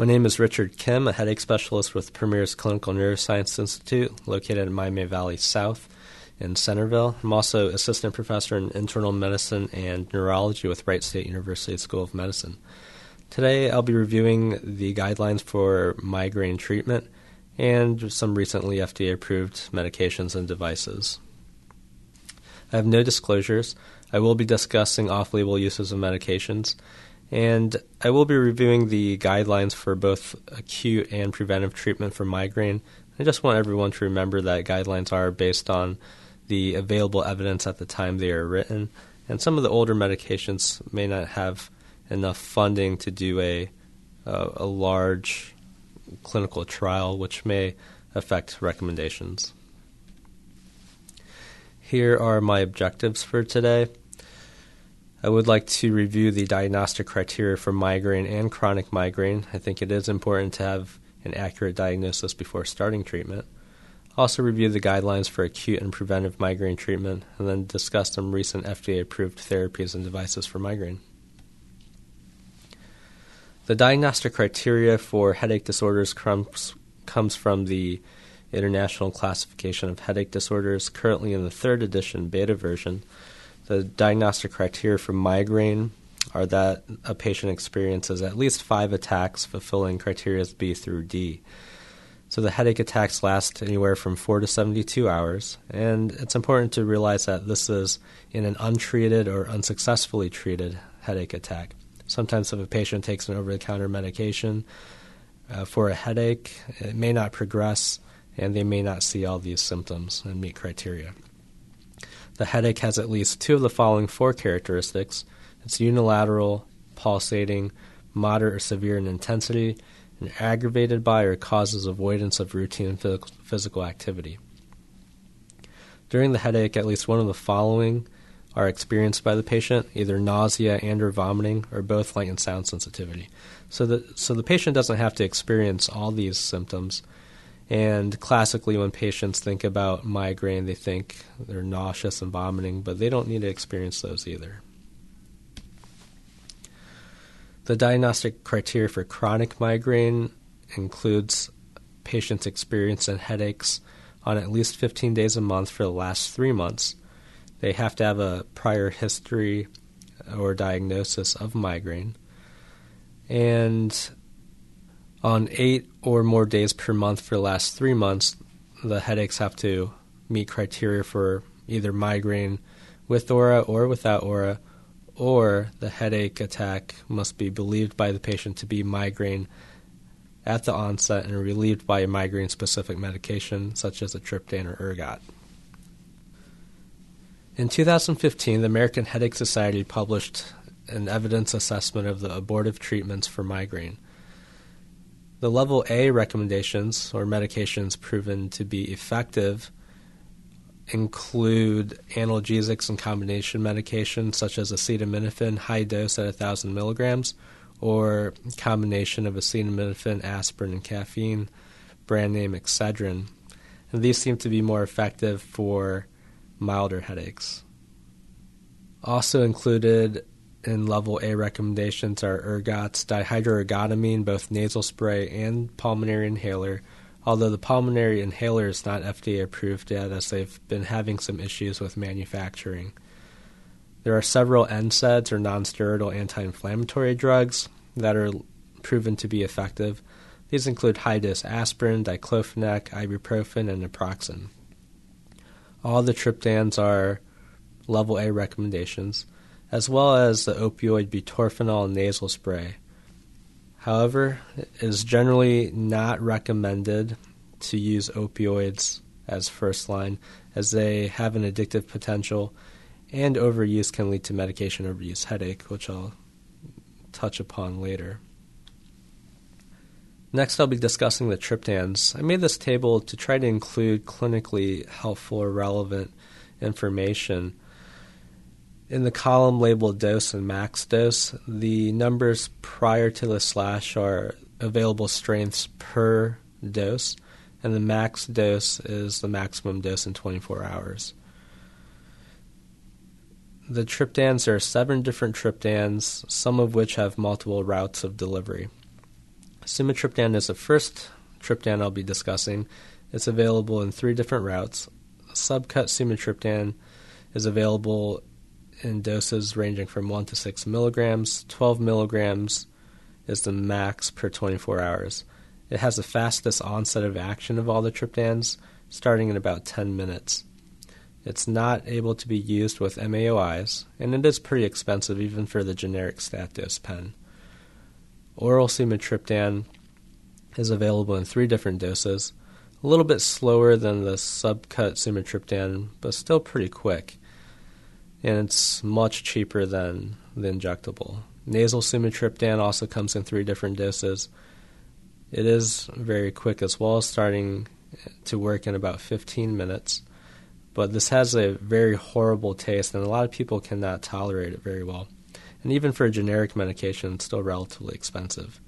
My name is Richard Kim, a headache specialist with Premier's Clinical Neuroscience Institute, located in Miami Valley South in Centerville. I'm also assistant professor in internal medicine and neurology with Wright State University School of Medicine. Today, I'll be reviewing the guidelines for migraine treatment and some recently FDA approved medications and devices. I have no disclosures. I will be discussing off label uses of medications, and I will be reviewing the guidelines for both acute and preventive treatment for migraine. I just want everyone to remember that guidelines are based on the available evidence at the time they are written, and some of the older medications may not have enough funding to do a, a, a large clinical trial, which may affect recommendations. Here are my objectives for today. I would like to review the diagnostic criteria for migraine and chronic migraine. I think it is important to have an accurate diagnosis before starting treatment. Also, review the guidelines for acute and preventive migraine treatment, and then discuss some recent FDA approved therapies and devices for migraine. The diagnostic criteria for headache disorders comes, comes from the International Classification of Headache Disorders, currently in the third edition beta version. The diagnostic criteria for migraine are that a patient experiences at least five attacks fulfilling criteria B through D. So the headache attacks last anywhere from 4 to 72 hours, and it's important to realize that this is in an untreated or unsuccessfully treated headache attack. Sometimes, if a patient takes an over the counter medication uh, for a headache, it may not progress and they may not see all these symptoms and meet criteria. The headache has at least two of the following four characteristics it's unilateral, pulsating, moderate or severe in intensity, and aggravated by or causes avoidance of routine physical activity. During the headache, at least one of the following are experienced by the patient, either nausea and or vomiting, or both light and sound sensitivity. So the so the patient doesn't have to experience all these symptoms. And classically, when patients think about migraine, they think they're nauseous and vomiting, but they don't need to experience those either. The diagnostic criteria for chronic migraine includes patients experiencing headaches on at least 15 days a month for the last three months they have to have a prior history or diagnosis of migraine. And on eight or more days per month for the last three months, the headaches have to meet criteria for either migraine with aura or without aura, or the headache attack must be believed by the patient to be migraine at the onset and relieved by a migraine specific medication such as a triptan or ergot. In 2015, the American Headache Society published an evidence assessment of the abortive treatments for migraine. The level A recommendations, or medications proven to be effective, include analgesics and combination medications such as acetaminophen, high dose at 1,000 milligrams, or combination of acetaminophen, aspirin, and caffeine, brand name Excedrin. And these seem to be more effective for milder headaches. Also included in level A recommendations are ergots, dihydroergotamine, both nasal spray and pulmonary inhaler, although the pulmonary inhaler is not FDA approved yet as they've been having some issues with manufacturing. There are several NSAIDs or nonsteroidal anti inflammatory drugs that are proven to be effective. These include high dose aspirin, diclofenac, ibuprofen, and naproxen. All the triptans are level A recommendations, as well as the opioid butorphanol nasal spray. However, it is generally not recommended to use opioids as first line as they have an addictive potential and overuse can lead to medication overuse headache, which I'll touch upon later. Next, I'll be discussing the triptans. I made this table to try to include clinically helpful or relevant information. In the column labeled dose and max dose, the numbers prior to the slash are available strengths per dose, and the max dose is the maximum dose in 24 hours. The triptans, are seven different triptans, some of which have multiple routes of delivery. Sumatriptan is the first triptan I'll be discussing. It's available in three different routes. Subcut sumatriptan is available in doses ranging from 1 to 6 milligrams. 12 milligrams is the max per 24 hours. It has the fastest onset of action of all the triptans, starting in about 10 minutes. It's not able to be used with MAOIs, and it is pretty expensive even for the generic Statdose pen. Oral sumatriptan is available in three different doses, a little bit slower than the subcut sumatriptan, but still pretty quick. And it's much cheaper than the injectable. Nasal sumatriptan also comes in three different doses. It is very quick as well, starting to work in about 15 minutes. But this has a very horrible taste, and a lot of people cannot tolerate it very well. And even for a generic medication, it's still relatively expensive.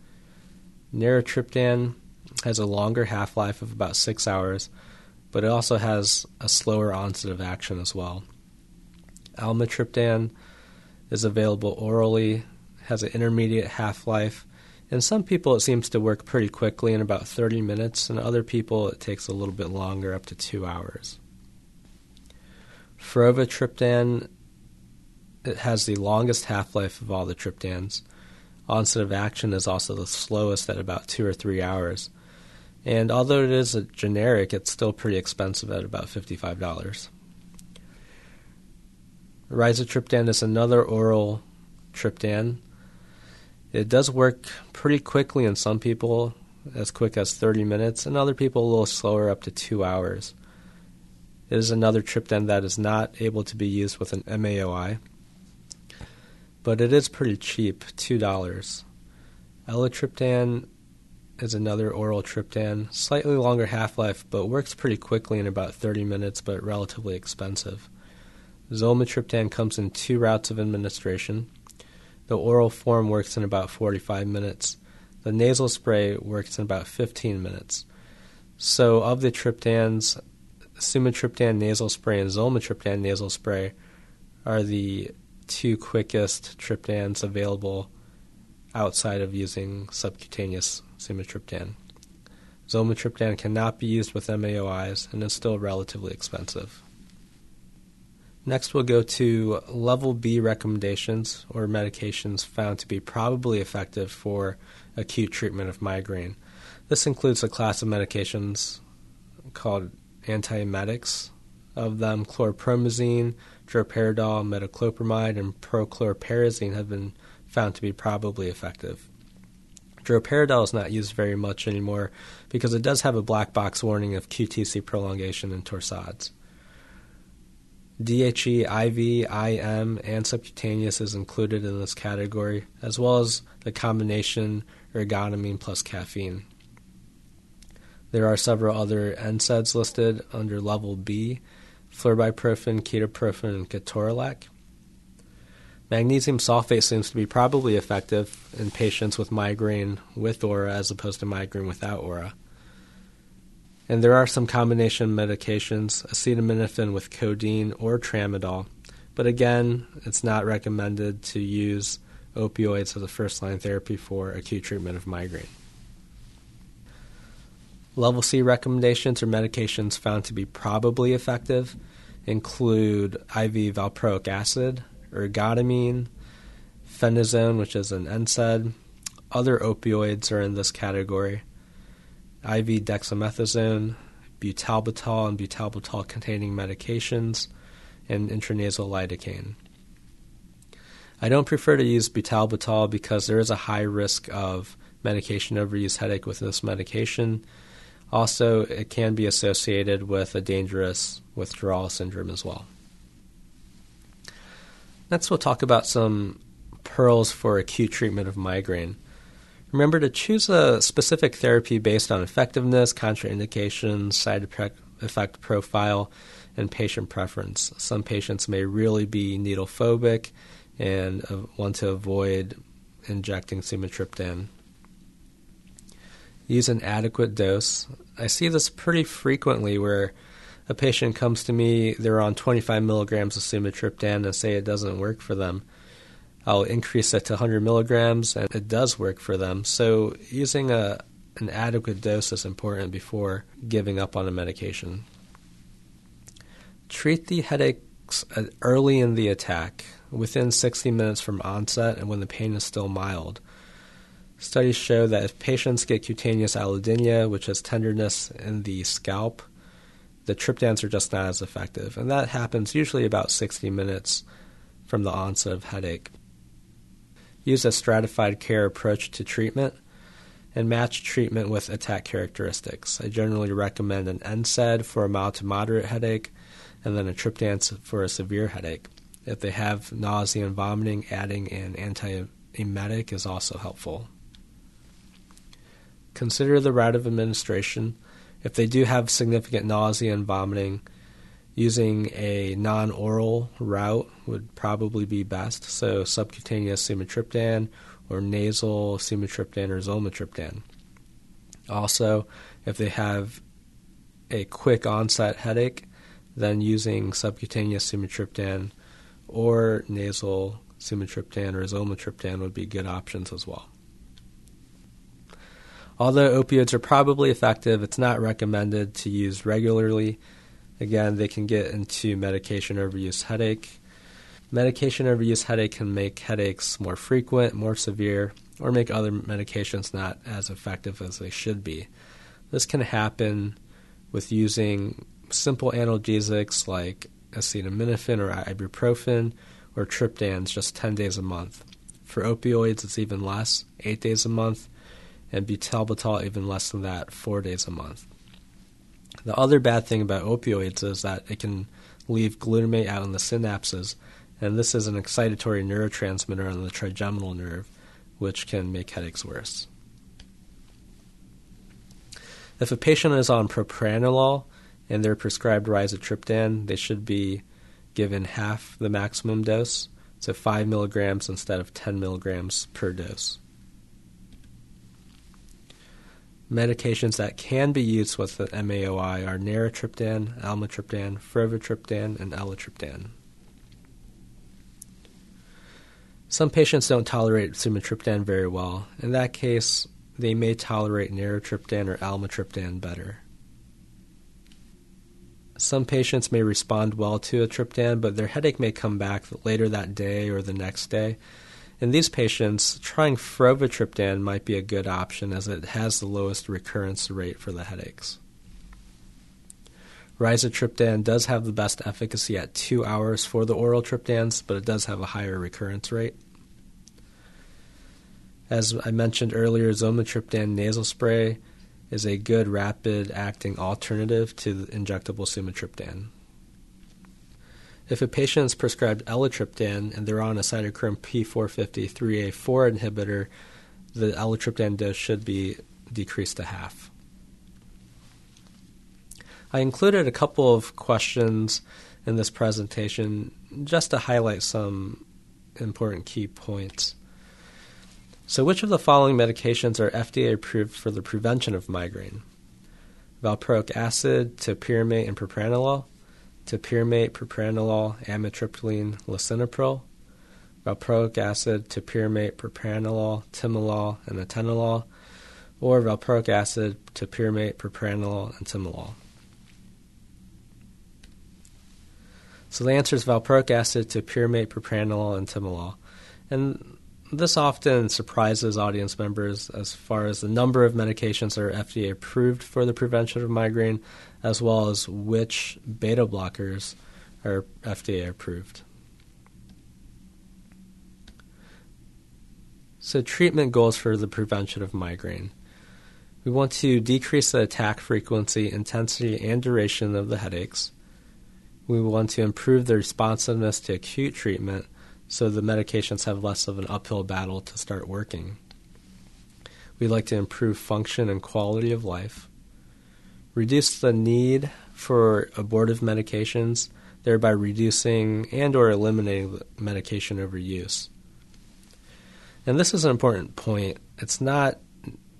Naratriptan has a longer half life of about six hours, but it also has a slower onset of action as well. Almotriptan is available orally, has an intermediate half life. In some people, it seems to work pretty quickly in about 30 minutes, and other people, it takes a little bit longer, up to two hours. Frovatriptan it has the longest half life of all the triptans. Onset of action is also the slowest at about two or three hours. And although it is a generic, it's still pretty expensive at about $55. Rizatriptan is another oral triptan. It does work pretty quickly in some people, as quick as 30 minutes, and other people a little slower, up to two hours. It is another triptan that is not able to be used with an MAOI, but it is pretty cheap $2. Eletriptan is another oral triptan, slightly longer half life, but works pretty quickly in about 30 minutes, but relatively expensive. Zolmitriptan comes in two routes of administration. The oral form works in about 45 minutes. The nasal spray works in about 15 minutes. So, of the triptans, sumatriptan nasal spray and zolmitriptan nasal spray are the two quickest triptans available outside of using subcutaneous sumatriptan. Zolmitriptan cannot be used with MAOIs and is still relatively expensive. Next, we'll go to level B recommendations or medications found to be probably effective for acute treatment of migraine. This includes a class of medications called antiemetics, of them chlorpromazine, droperidol, metoclopramide, and prochlorperazine have been found to be probably effective. Droperidol is not used very much anymore because it does have a black box warning of QTC prolongation and torsades. DHE, IV, IM, and subcutaneous is included in this category, as well as the combination ergotamine plus caffeine. There are several other NSAIDs listed under level B flurbiprofen, ketoprofen, and ketorolac. Magnesium sulfate seems to be probably effective in patients with migraine with aura as opposed to migraine without aura. And there are some combination medications, acetaminophen with codeine or tramadol, but again, it's not recommended to use opioids as a first line therapy for acute treatment of migraine. Level C recommendations or medications found to be probably effective include IV valproic acid, ergotamine, phenazone, which is an NSAID. Other opioids are in this category. IV dexamethasone, butalbital and butalbital containing medications, and intranasal lidocaine. I don't prefer to use butalbital because there is a high risk of medication overuse headache with this medication also, it can be associated with a dangerous withdrawal syndrome as well. Next, we'll talk about some pearls for acute treatment of migraine. Remember to choose a specific therapy based on effectiveness, contraindications, side effect profile, and patient preference. Some patients may really be needle phobic and want to avoid injecting sumatriptan use an adequate dose. I see this pretty frequently where a patient comes to me, they're on 25 milligrams of sumatriptan and say it doesn't work for them. I'll increase it to 100 milligrams, and it does work for them. So using a an adequate dose is important before giving up on a medication. Treat the headaches uh, early in the attack, within 60 minutes from onset, and when the pain is still mild. Studies show that if patients get cutaneous allodynia, which is tenderness in the scalp, the triptans are just not as effective. And that happens usually about 60 minutes from the onset of headache use a stratified care approach to treatment, and match treatment with attack characteristics. I generally recommend an NSAID for a mild to moderate headache, and then a triptan for a severe headache. If they have nausea and vomiting, adding an antiemetic is also helpful. Consider the route of administration. If they do have significant nausea and vomiting, using a non oral route would probably be best. So, subcutaneous sumatriptan or nasal sumatriptan or zolmitriptan. Also, if they have a quick onset headache, then using subcutaneous sumatriptan or nasal sumatriptan or zolmitriptan would be good options as well. Although opioids are probably effective, it's not recommended to use regularly Again, they can get into medication overuse headache. Medication overuse headache can make headaches more frequent, more severe, or make other medications not as effective as they should be. This can happen with using simple analgesics like acetaminophen or ibuprofen or triptans just 10 days a month. For opioids, it's even less, 8 days a month, and butalbital even less than that, 4 days a month. The other bad thing about opioids is that it can leave glutamate out in the synapses, and this is an excitatory neurotransmitter on the trigeminal nerve, which can make headaches worse. If a patient is on propranolol and they're prescribed rizatriptan, they should be given half the maximum dose, so 5 milligrams instead of 10 milligrams per dose. Medications that can be used with the MAOI are naratriptan, almotriptan, frovatriptan, and eletriptan. Some patients don't tolerate sumatriptan very well. In that case, they may tolerate naratriptan or almotriptan better. Some patients may respond well to a triptan, but their headache may come back later that day or the next day, in these patients, trying frovatriptan might be a good option as it has the lowest recurrence rate for the headaches. Rizatriptan does have the best efficacy at two hours for the oral triptans, but it does have a higher recurrence rate. As I mentioned earlier, zolmitriptan nasal spray is a good rapid acting alternative to the injectable sumatriptan. If a patient is prescribed eletriptan and they're on a cytochrome P450 3A4 inhibitor, the eletriptan dose should be decreased to half. I included a couple of questions in this presentation just to highlight some important key points. So, which of the following medications are FDA approved for the prevention of migraine? Valproic acid, topiramate, and propranolol, topiramate, propranolol, amitriptyline, lisinopril, valproic acid, topiramate, propranolol, timolol, and atenolol, or valproic acid, topiramate, propranolol, and timolol. So the answer is valproic acid, topiramate, propranolol, and timolol. And this often surprises audience members as far as the number of medications that are FDA approved for the prevention of migraine, as well as which beta blockers are FDA approved. So, treatment goals for the prevention of migraine. We want to decrease the attack frequency, intensity, and duration of the headaches. We want to improve the responsiveness to acute treatment so the medications have less of an uphill battle to start working. We'd like to improve function and quality of life reduce the need for abortive medications, thereby reducing and or eliminating medication overuse. And this is an important point. It's not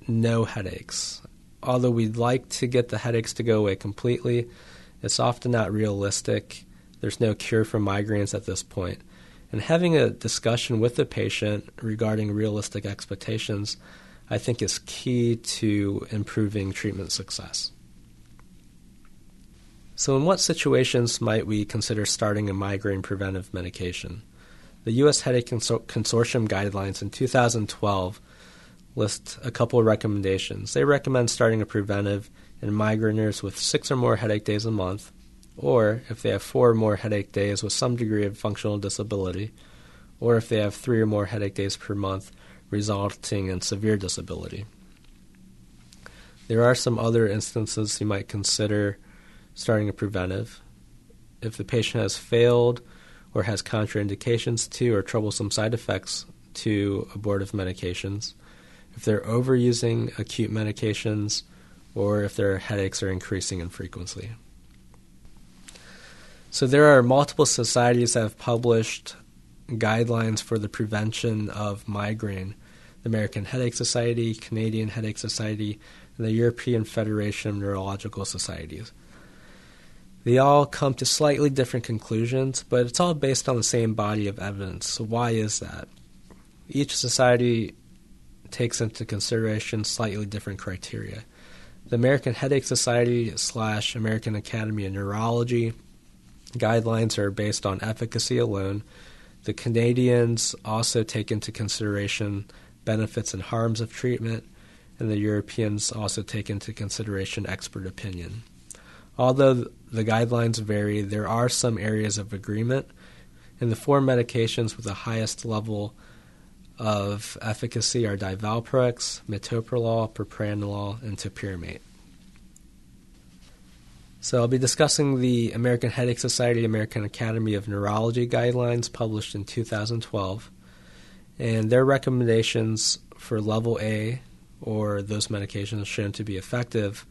no headaches. Although we'd like to get the headaches to go away completely, it's often not realistic. There's no cure for migraines at this point. And having a discussion with the patient regarding realistic expectations, I think, is key to improving treatment success. So, in what situations might we consider starting a migraine preventive medication? The U.S. Headache Consor- Consortium guidelines in 2012 list a couple of recommendations. They recommend starting a preventive in migraineurs with six or more headache days a month, or if they have four or more headache days with some degree of functional disability, or if they have three or more headache days per month resulting in severe disability. There are some other instances you might consider starting a preventive. If the patient has failed or has contraindications to or troublesome side effects to abortive medications, if they're overusing acute medications, or if their headaches are increasing in frequency. So, there are multiple societies that have published guidelines for the prevention of migraine the American Headache Society, Canadian Headache Society, and the European Federation of Neurological Societies. They all come to slightly different conclusions, but it's all based on the same body of evidence. So, why is that? Each society takes into consideration slightly different criteria. The American Headache Society slash American Academy of Neurology guidelines are based on efficacy alone. The Canadians also take into consideration benefits and harms of treatment, and the Europeans also take into consideration expert opinion. Although the guidelines vary, there are some areas of agreement. And the four medications with the highest level of efficacy are divalproex, metoprolol, propranolol, and topiramate. So I'll be discussing the American Headache Society American Academy of Neurology guidelines published in 2012 and their recommendations for level A or those medications shown to be effective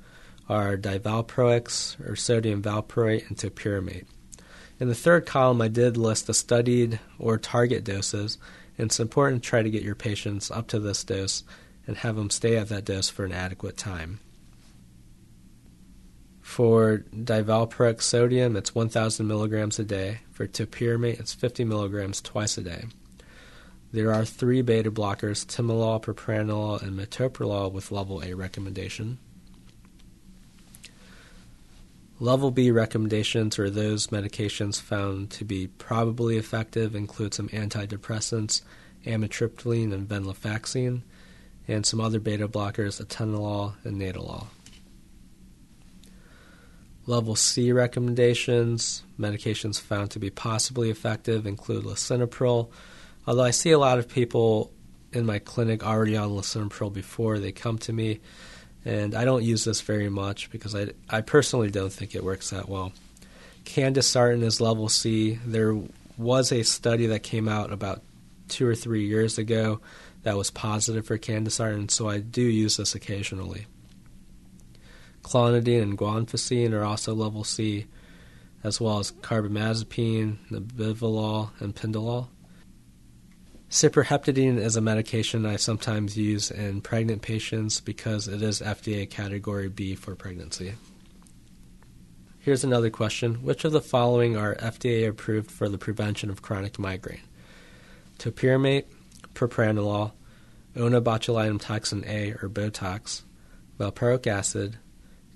are divalproex or sodium valproate and topiramate. In the third column, I did list the studied or target doses, and it's important to try to get your patients up to this dose and have them stay at that dose for an adequate time. For divalproex sodium, it's 1,000 milligrams a day. For topiramate, it's 50 milligrams twice a day. There are three beta blockers, timolol, propranolol, and metoprolol with level A recommendation. Level B recommendations are those medications found to be probably effective, include some antidepressants, amitriptyline and venlafaxine, and some other beta blockers, atenolol and nadolol. Level C recommendations, medications found to be possibly effective include lisinopril, Although I see a lot of people in my clinic already on lisinopril before they come to me, and I don't use this very much because I, I personally don't think it works that well. Candesartan is level C. There was a study that came out about two or three years ago that was positive for candesartan, so I do use this occasionally. Clonidine and guanfacine are also level C, as well as carbamazepine, nebivolol, and pindolol. Cyproheptadine is a medication I sometimes use in pregnant patients because it is FDA Category B for pregnancy. Here's another question Which of the following are FDA approved for the prevention of chronic migraine? Topiramate, propranolol, onabotulinum toxin A or Botox, valproic acid,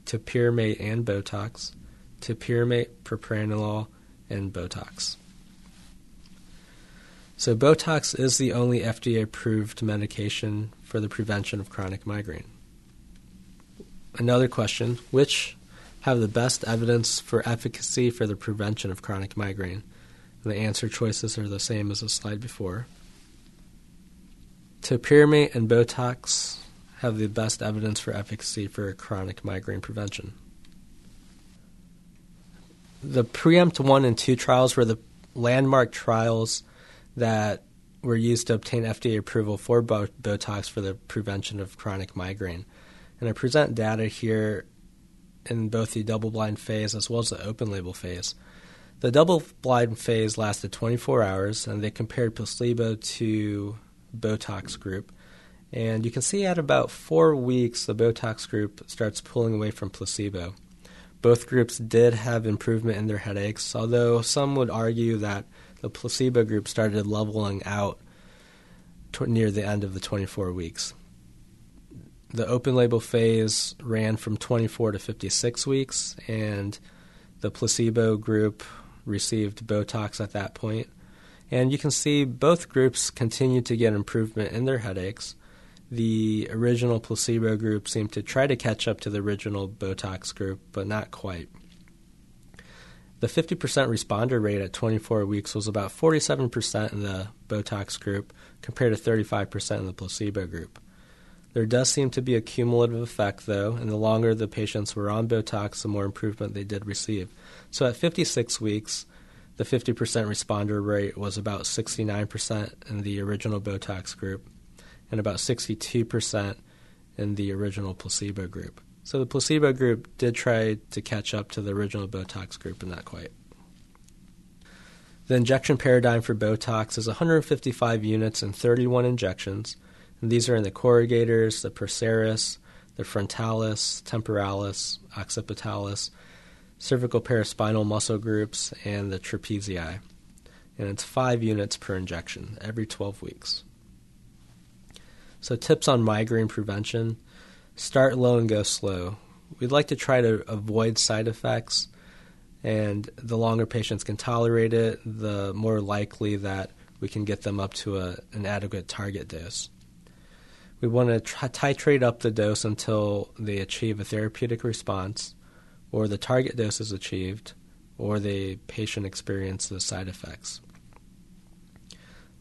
topiramate and Botox, to topiramate, propranolol, and Botox. So, Botox is the only FDA approved medication for the prevention of chronic migraine. Another question which have the best evidence for efficacy for the prevention of chronic migraine? The answer choices are the same as the slide before. Topiramate and Botox have the best evidence for efficacy for chronic migraine prevention. The Preempt 1 and 2 trials were the landmark trials that were used to obtain FDA approval for Botox for the prevention of chronic migraine. And I present data here in both the double blind phase as well as the open label phase. The double blind phase lasted 24 hours and they compared placebo to Botox group. And you can see at about four weeks, the Botox group starts pulling away from placebo. Both groups did have improvement in their headaches, although some would argue that the placebo group started leveling out near the end of the 24 weeks. The open label phase ran from 24 to 56 weeks, and the placebo group received Botox at that point. And you can see both groups continued to get improvement in their headaches. The original placebo group seemed to try to catch up to the original Botox group, but not quite. The 50% responder rate at 24 weeks was about 47% in the Botox group compared to 35% in the placebo group. There does seem to be a cumulative effect, though, and the longer the patients were on Botox, the more improvement they did receive. So at 56 weeks, the 50% responder rate was about 69% in the original Botox group and about 62% in the original placebo group. So the placebo group did try to catch up to the original Botox group, but not quite. The injection paradigm for Botox is 155 units and 31 injections. And these are in the corrugators, the procerus, the frontalis, temporalis, occipitalis, cervical paraspinal muscle groups, and the trapezii. And it's five units per injection every 12 weeks. So, tips on migraine prevention start low and go slow. We'd like to try to avoid side effects, and the longer patients can tolerate it, the more likely that we can get them up to a, an adequate target dose. We want to try, titrate up the dose until they achieve a therapeutic response, or the target dose is achieved, or the patient experiences side effects.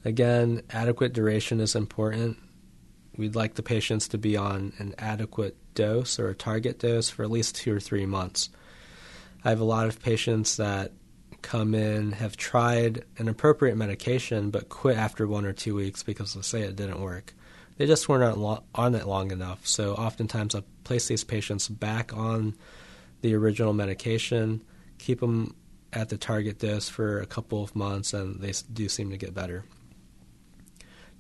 Again, adequate duration is important. We'd like the patients to be on an adequate dose or a target dose for at least two or three months. I have a lot of patients that come in, have tried an appropriate medication, but quit after one or two weeks because they say it didn't work. They just weren't on it long enough. So oftentimes I place these patients back on the original medication, keep them at the target dose for a couple of months, and they do seem to get better.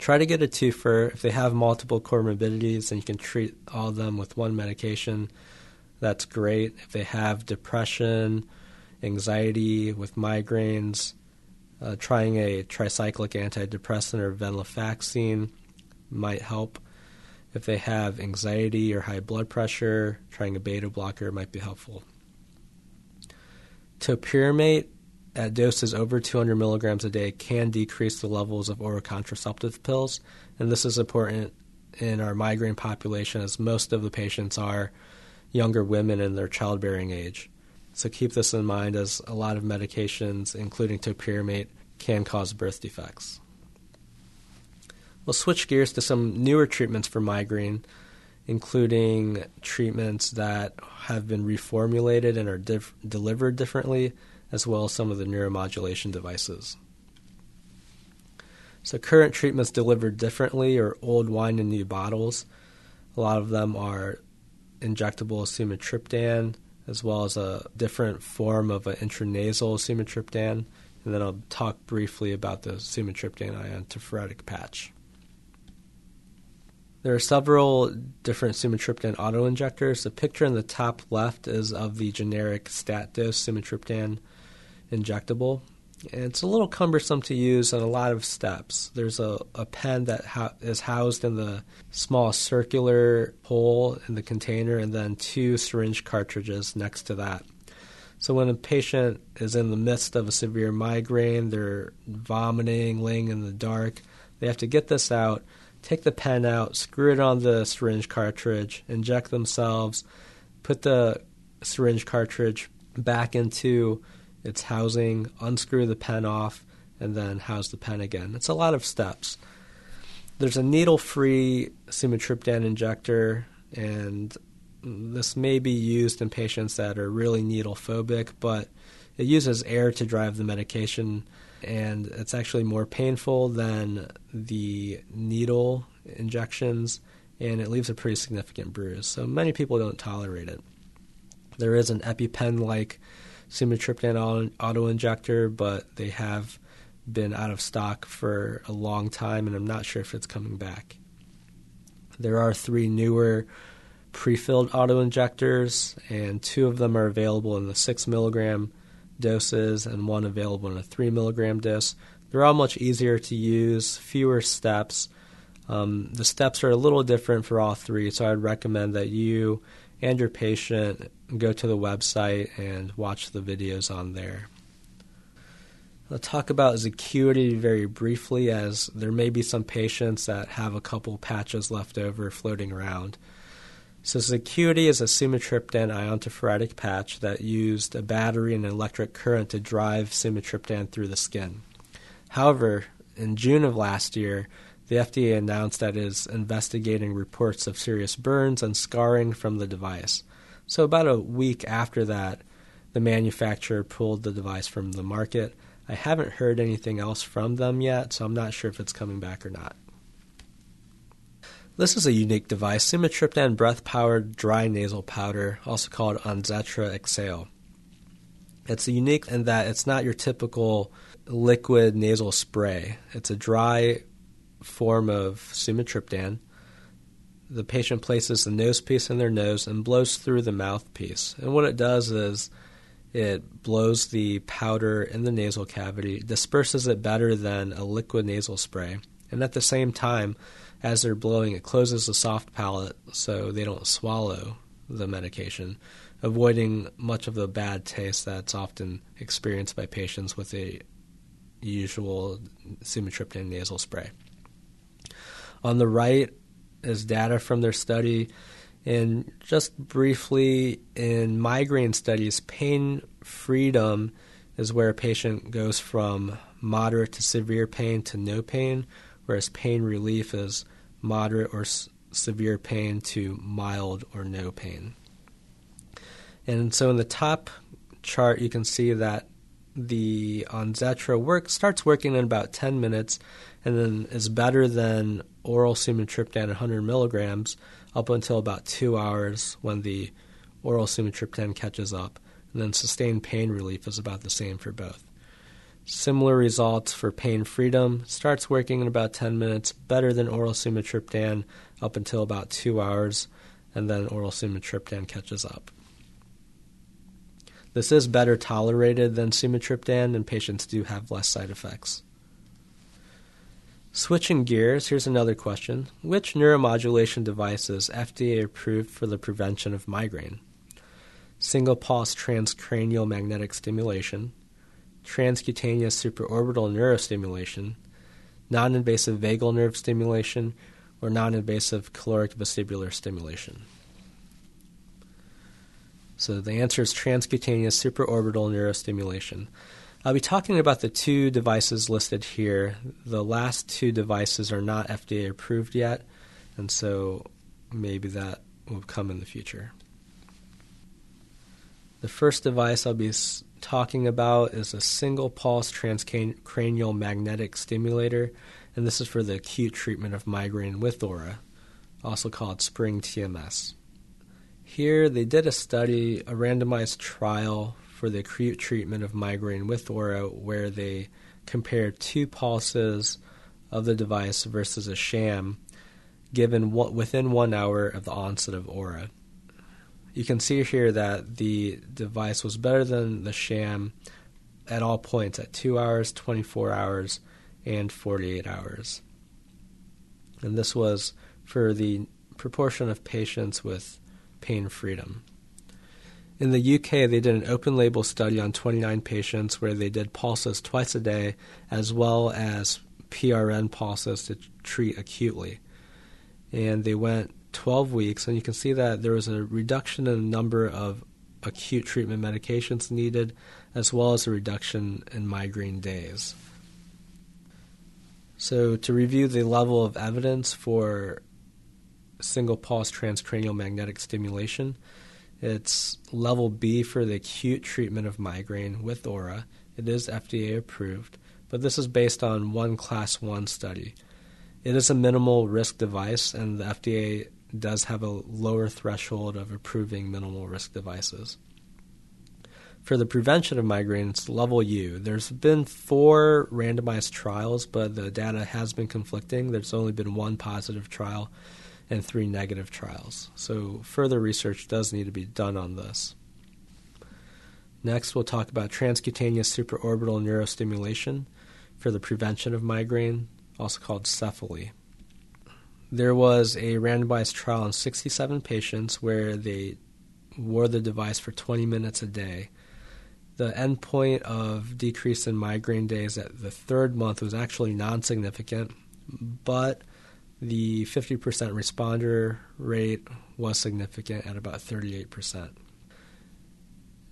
Try to get a twofer. If they have multiple comorbidities and you can treat all of them with one medication, that's great. If they have depression, anxiety with migraines, uh, trying a tricyclic antidepressant or venlafaxine might help. If they have anxiety or high blood pressure, trying a beta blocker might be helpful. Topiramate at doses over 200 milligrams a day can decrease the levels of oral contraceptive pills, and this is important in our migraine population as most of the patients are younger women in their childbearing age. So keep this in mind as a lot of medications, including topiramate, can cause birth defects. We'll switch gears to some newer treatments for migraine, including treatments that have been reformulated and are delivered differently as well as some of the neuromodulation devices. So, current treatments delivered differently are old wine in new bottles. A lot of them are injectable sumatriptan, as well as a different form of an intranasal sumatriptan. And then I'll talk briefly about the sumatriptan iontophoretic patch. There are several different sumatriptan autoinjectors. The picture in the top left is of the generic stat dose sumatriptan injectable. And it's a little cumbersome to use and a lot of steps. There's a, a pen that ha- is housed in the small circular hole in the container, and then two syringe cartridges next to that. So when a patient is in the midst of a severe migraine, they're vomiting, laying in the dark, they have to get this out, take the pen out, screw it on the syringe cartridge, inject themselves, put the syringe cartridge back into its housing, unscrew the pen off, and then house the pen again. It's a lot of steps. There's a needle free sumatriptan injector, and this may be used in patients that are really needle phobic, but it uses air to drive the medication, and it's actually more painful than the needle injections, and it leaves a pretty significant bruise. So many people don't tolerate it. There is an EpiPen like sumatriptan auto injector, but they have been out of stock for a long time, and I'm not sure if it's coming back. There are three newer pre-filled auto injectors, and two of them are available in the six milligram doses, and one available in a three milligram dose. They're all much easier to use, fewer steps. Um, the steps are a little different for all three, so I'd recommend that you and your patient go to the website and watch the videos on there. I'll talk about Zecuity very briefly, as there may be some patients that have a couple patches left over floating around. So, Zecuity is a sumatriptan iontophoretic patch that used a battery and electric current to drive sumatriptan through the skin. However, in June of last year, the FDA announced that it is investigating reports of serious burns and scarring from the device. So, about a week after that, the manufacturer pulled the device from the market. I haven't heard anything else from them yet, so I'm not sure if it's coming back or not. This is a unique device, sumatriptan breath-powered dry nasal powder, also called Onzetra Xsail. It's unique in that it's not your typical liquid nasal spray. It's a dry form of sumatriptan. The patient places the nose piece in their nose and blows through the mouthpiece. And what it does is it blows the powder in the nasal cavity, disperses it better than a liquid nasal spray, and at the same time, as they're blowing, it closes the soft palate so they don't swallow the medication, avoiding much of the bad taste that's often experienced by patients with a usual sumatriptan nasal spray. On the right is data from their study. And just briefly, in migraine studies, pain freedom is where a patient goes from moderate to severe pain to no pain, whereas pain relief is moderate or s- severe pain to mild or no pain. And so in the top chart, you can see that the Onzetra work starts working in about 10 minutes and then is better than oral sumatriptan 100 milligrams up until about two hours when the oral sumatriptan catches up. And then sustained pain relief is about the same for both. Similar results for pain freedom. Starts working in about 10 minutes, better than oral sumatriptan up until about two hours, and then oral sumatriptan catches up. This is better tolerated than sumatriptan, and patients do have less side effects. Switching gears, here's another question. Which neuromodulation device is FDA approved for the prevention of migraine? Single pulse transcranial magnetic stimulation, transcutaneous supraorbital neurostimulation, non invasive vagal nerve stimulation, or non invasive caloric vestibular stimulation. So the answer is transcutaneous supraorbital neurostimulation. I'll be talking about the two devices listed here. The last two devices are not FDA approved yet, and so maybe that will come in the future. The first device I'll be talking about is a single pulse transcranial magnetic stimulator, and this is for the acute treatment of migraine with aura, also called Spring TMS. Here they did a study, a randomized trial for the acute treatment of migraine with aura, where they compared two pulses of the device versus a sham given within one hour of the onset of aura you can see here that the device was better than the sham at all points at 2 hours, 24 hours, and 48 hours. And this was for the proportion of patients with pain freedom. In the UK, they did an open label study on 29 patients where they did pulses twice a day as well as PRN pulses to treat acutely. And they went 12 weeks, and you can see that there was a reduction in the number of acute treatment medications needed, as well as a reduction in migraine days. So, to review the level of evidence for single pulse transcranial magnetic stimulation, it's level B for the acute treatment of migraine with aura. It is FDA approved, but this is based on one class 1 study. It is a minimal risk device, and the FDA does have a lower threshold of approving minimal risk devices. For the prevention of migraines, level U, there's been four randomized trials, but the data has been conflicting. There's only been one positive trial and three negative trials. So further research does need to be done on this. Next, we'll talk about transcutaneous supraorbital neurostimulation. for the prevention of migraine, also called Cefaly. There was a randomized trial in 67 patients where they wore the device for 20 minutes a day. The endpoint of decrease in migraine days at the third month was actually non significant, but the 50% responder rate was significant at about 38%.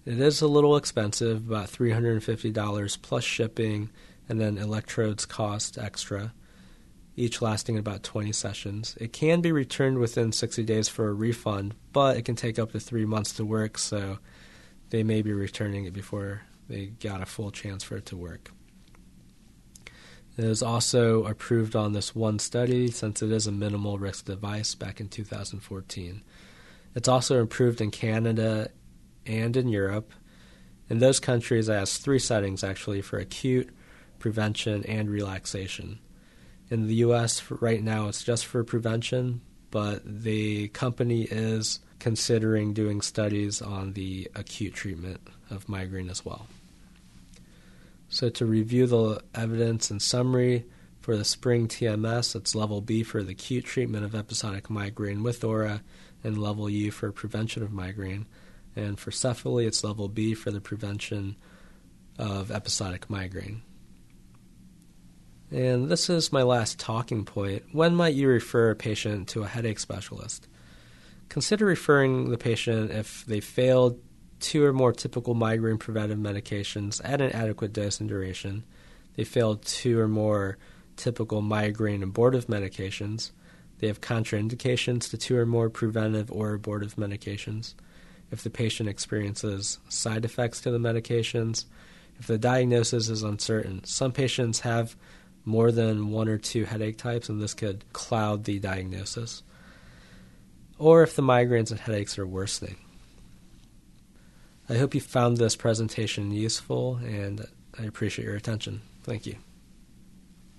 It is a little expensive, about $350 plus shipping, and then electrodes cost extra, each lasting about 20 sessions. It can be returned within 60 days for a refund, but it can take up to three months to work, so they may be returning it before they got a full chance for it to work. It was also approved on this one study since it is a minimal risk device back in 2014. It's also approved in Canada and in Europe. In those countries, it has three settings actually for acute, prevention, and relaxation. In the US, right now, it's just for prevention, but the company is considering doing studies on the acute treatment of migraine as well. So, to review the evidence and summary for the spring TMS, it's level B for the acute treatment of episodic migraine with aura, and level U for prevention of migraine. And for Cefaly, it's level B for the prevention of episodic migraine. And this is my last talking point. When might you refer a patient to a headache specialist? Consider referring the patient if they failed two or more typical migraine preventive medications at an adequate dose and duration, they failed two or more typical migraine abortive medications, they have contraindications to two or more preventive or abortive medications, if the patient experiences side effects to the medications, if the diagnosis is uncertain. Some patients have more than one or two headache types, and this could cloud the diagnosis. Or if the migraines and headaches are worsening. I hope you found this presentation useful, and I appreciate your attention. Thank you.